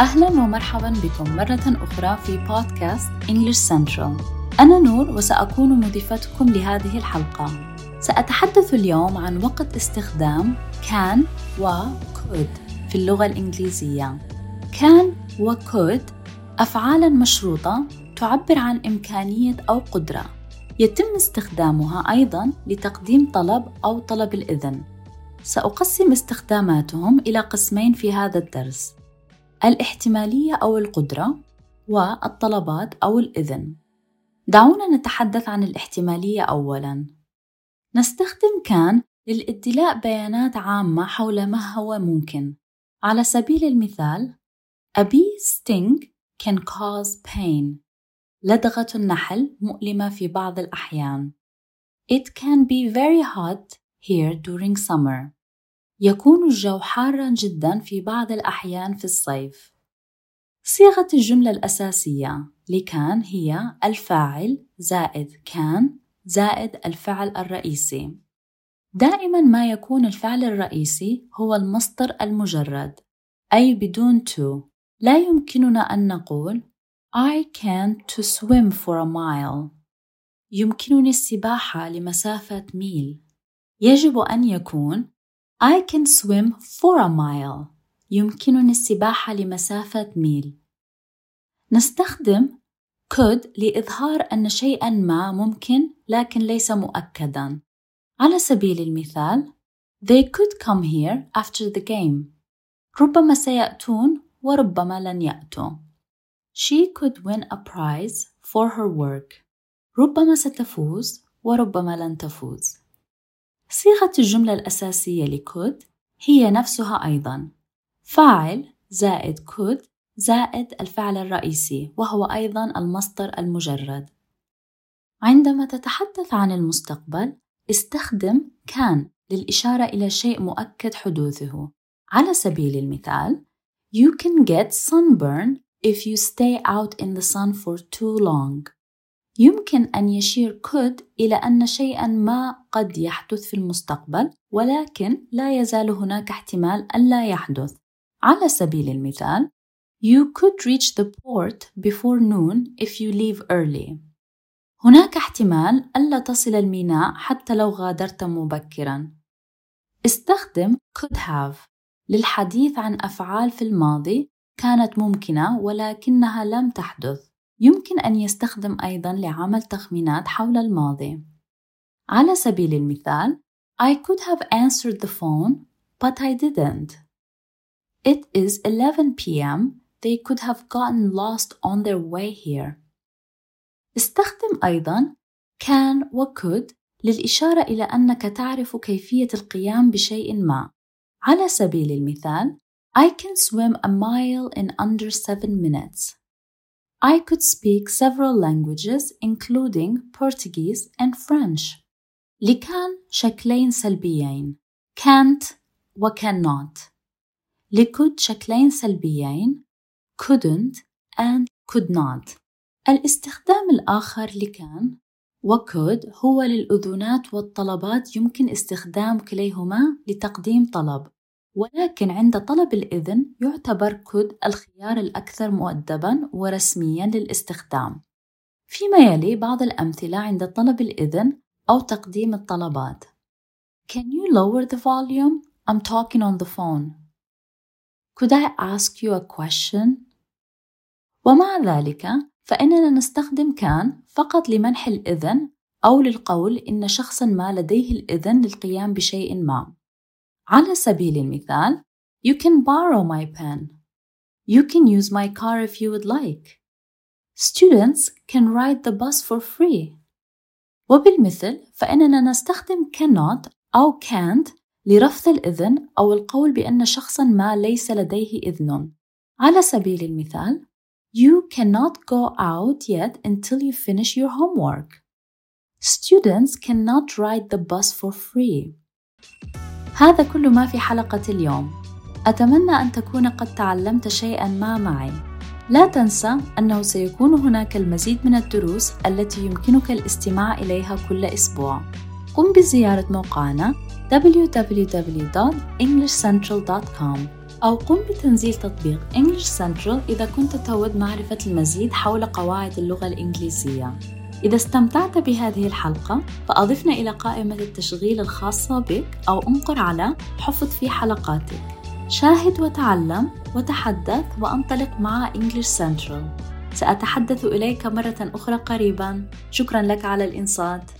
أهلا ومرحبا بكم مرة أخرى في بودكاست English Central. أنا نور وسأكون مضيفتكم لهذه الحلقة. سأتحدث اليوم عن وقت استخدام can و could في اللغة الإنجليزية. can و could أفعالا مشروطة تعبر عن إمكانية أو قدرة. يتم استخدامها أيضا لتقديم طلب أو طلب الإذن. سأقسم استخداماتهم إلى قسمين في هذا الدرس. الاحتمالية أو القدرة والطلبات أو الإذن. دعونا نتحدث عن الاحتمالية أولاً. نستخدم كان للإدلاء بيانات عامة حول ما هو ممكن. على سبيل المثال A bee sting can cause pain. لدغة النحل مؤلمة في بعض الأحيان. It can be very hot here during summer. يكون الجو حارا جدا في بعض الأحيان في الصيف. صيغة الجملة الأساسية لكان هي الفاعل زائد كان زائد الفعل الرئيسي. دائما ما يكون الفعل الرئيسي هو المصدر المجرد أي بدون to. لا يمكننا أن نقول I can to swim for a mile. يمكنني السباحة لمسافة ميل. يجب أن يكون I can swim for a mile. يمكنني السباحة لمسافة ميل. نستخدم could لإظهار أن شيئا ما ممكن لكن ليس مؤكدا. على سبيل المثال They could come here after the game. ربما سيأتون وربما لن يأتوا. She could win a prize for her work. ربما ستفوز وربما لن تفوز. صيغة الجملة الأساسية لكود هي نفسها أيضا. فاعل زائد could زائد الفعل الرئيسي وهو أيضا المصدر المجرد. عندما تتحدث عن المستقبل استخدم كان للإشارة إلى شيء مؤكد حدوثه. على سبيل المثال You can get sunburn if you stay out in the sun for too long. يمكن أن يشير could إلى أن شيئا ما قد يحدث في المستقبل ولكن لا يزال هناك احتمال أن لا يحدث على سبيل المثال You could reach the port before noon if you leave early. هناك احتمال ألا تصل الميناء حتى لو غادرت مبكرا. استخدم could have للحديث عن أفعال في الماضي كانت ممكنة ولكنها لم تحدث. يمكن أن يستخدم أيضا لعمل تخمينات حول الماضي. على سبيل المثال I could have answered the phone but I didn't. It is 11 p.m. they could have gotten lost on their way here. استخدم أيضا can و could للإشارة إلى أنك تعرف كيفية القيام بشيء ما. على سبيل المثال I can swim a mile in under 7 minutes. I could speak several languages including Portuguese and French. لكان شكلين سلبيين can't و cannot. لكود شكلين سلبيين couldn't and could not الاستخدام الآخر لكان وكود هو للأذونات والطلبات يمكن استخدام كليهما لتقديم طلب ولكن عند طلب الإذن يعتبر كود الخيار الأكثر مؤدبا ورسميا للاستخدام فيما يلي بعض الأمثلة عند طلب الإذن أو تقديم الطلبات Can you lower the volume? I'm talking on the phone. Could I ask you a question? ومع ذلك فإننا نستخدم كان فقط لمنح الإذن أو للقول إن شخصا ما لديه الإذن للقيام بشيء ما. على سبيل المثال You can borrow my pen. You can use my car if you would like. Students can ride the bus for free. وبالمثل فإننا نستخدم cannot أو can't لرفض الإذن أو القول بأن شخصا ما ليس لديه إذن. على سبيل المثال You cannot go out yet until you finish your homework. Students cannot ride the bus for free. هذا كل ما في حلقة اليوم. أتمنى أن تكون قد تعلمت شيئا ما معي. لا تنسى أنه سيكون هناك المزيد من الدروس التي يمكنك الاستماع إليها كل أسبوع. قم بزيارة موقعنا www.englishcentral.com أو قم بتنزيل تطبيق English Central إذا كنت تود معرفة المزيد حول قواعد اللغة الإنجليزية إذا استمتعت بهذه الحلقة فأضفنا إلى قائمة التشغيل الخاصة بك أو أنقر على حفظ في حلقاتك. شاهد وتعلم وتحدث وأنطلق مع English Central. سأتحدث إليك مرة أخرى قريبا. شكرا لك على الإنصات.